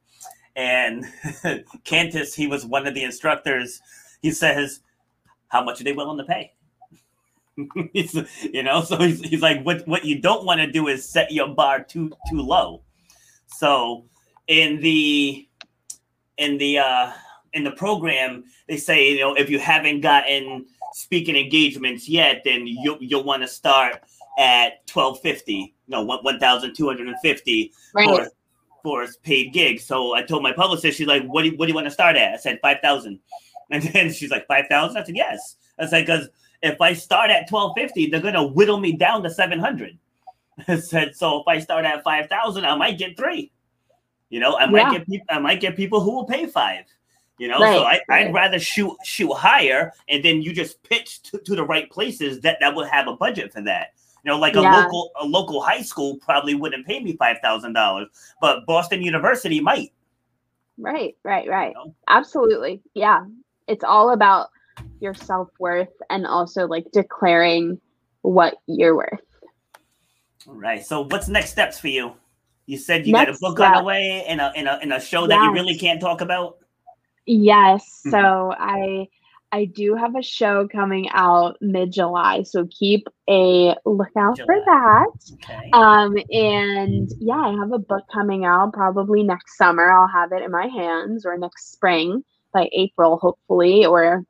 and Cantus, he was one of the instructors. He says, "How much are they willing to pay?" you know, so he's, he's like, what what you don't want to do is set your bar too too low. So in the in the uh in the program, they say, you know, if you haven't gotten speaking engagements yet, then you'll you'll want to start at twelve fifty, no, one thousand two hundred and fifty right. for for paid gigs. So I told my publicist, she's like, what do you, what do you want to start at? I said five thousand, and then she's like five thousand. I said yes. I said because if I start at 1250, they're gonna whittle me down to 700. I said so if I start at 5,000, I might get three. You know, I might yeah. get people. I might get people who will pay five. You know, right. so I, right. I'd rather shoot shoot higher, and then you just pitch to, to the right places that that would have a budget for that. You know, like a yeah. local a local high school probably wouldn't pay me five thousand dollars, but Boston University might. Right, right, right. You know? Absolutely, yeah. It's all about your self worth and also like declaring what you're worth. All right. So what's next steps for you? You said you next got a book step. on the way and a in a in a show that yes. you really can't talk about. Yes. Mm-hmm. So I I do have a show coming out mid July, so keep a lookout July. for that. Okay. Um, and yeah, I have a book coming out probably next summer. I'll have it in my hands or next spring by April, hopefully, or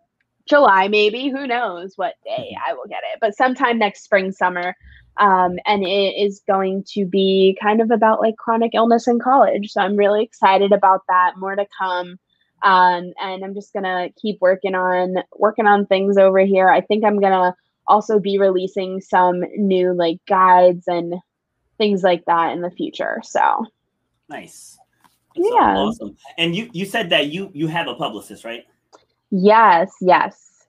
July, maybe. Who knows what day I will get it, but sometime next spring, summer. Um, and it is going to be kind of about like chronic illness in college. So I'm really excited about that. More to come um, and i'm just gonna keep working on working on things over here i think i'm gonna also be releasing some new like guides and things like that in the future so nice. That's Yeah. awesome. And you you said that you you have a publicist, right? yes yes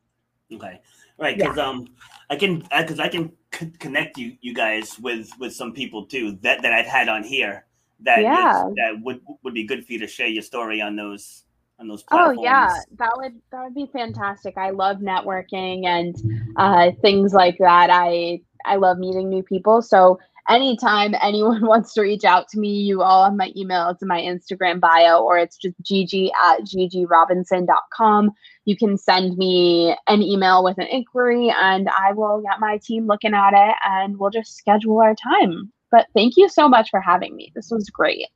Okay. Right, because um, I can because I, can c- connect you you guys with with some people too that that I've had on here that Yeah. that would would be good for you to share your story on those those oh yeah. that would that would be fantastic. I love networking and uh, things like that. I i love meeting new people. So anytime anyone wants to reach out to me you all have my email. It's in my instagram bio or it's just gigi at gigirobinson.com you can send me an email with an inquiry and i will get my team looking at it and we'll just schedule our time. But thank you so much for having me. This was great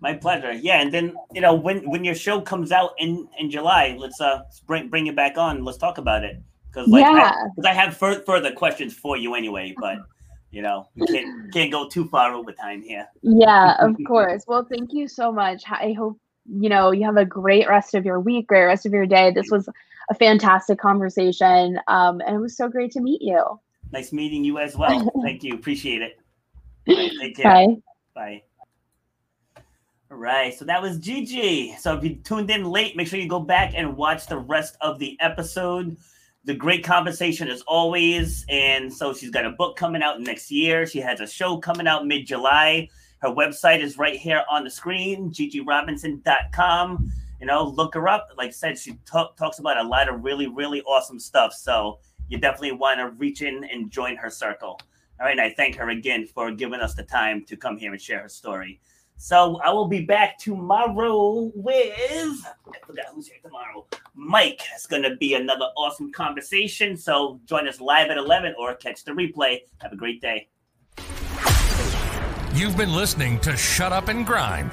My pleasure. Yeah, and then you know when when your show comes out in in July, let's uh bring bring it back on. Let's talk about it because like Yeah. because I, have fur- further questions for you anyway, but you know we can't can't go too far over time here. Yeah, of course. Well, thank you so much. I hope you know you have a great rest of your week, great rest of your day. This was a fantastic conversation, um, and it was so great to meet you. Nice meeting you as well. Thank you. Appreciate it. Right, take care. Bye. Bye. Right, so that was Gigi. So if you tuned in late, make sure you go back and watch the rest of the episode. The great conversation as always. And so she's got a book coming out next year. She has a show coming out mid July. Her website is right here on the screen, gigirobinson.com. You know, look her up. Like I said, she talk, talks about a lot of really, really awesome stuff. So you definitely want to reach in and join her circle. All right, and I thank her again for giving us the time to come here and share her story. So I will be back tomorrow with I forgot who's here tomorrow. Mike. It's gonna be another awesome conversation. So join us live at 11 or catch the replay. Have a great day. You've been listening to Shut Up and Grind.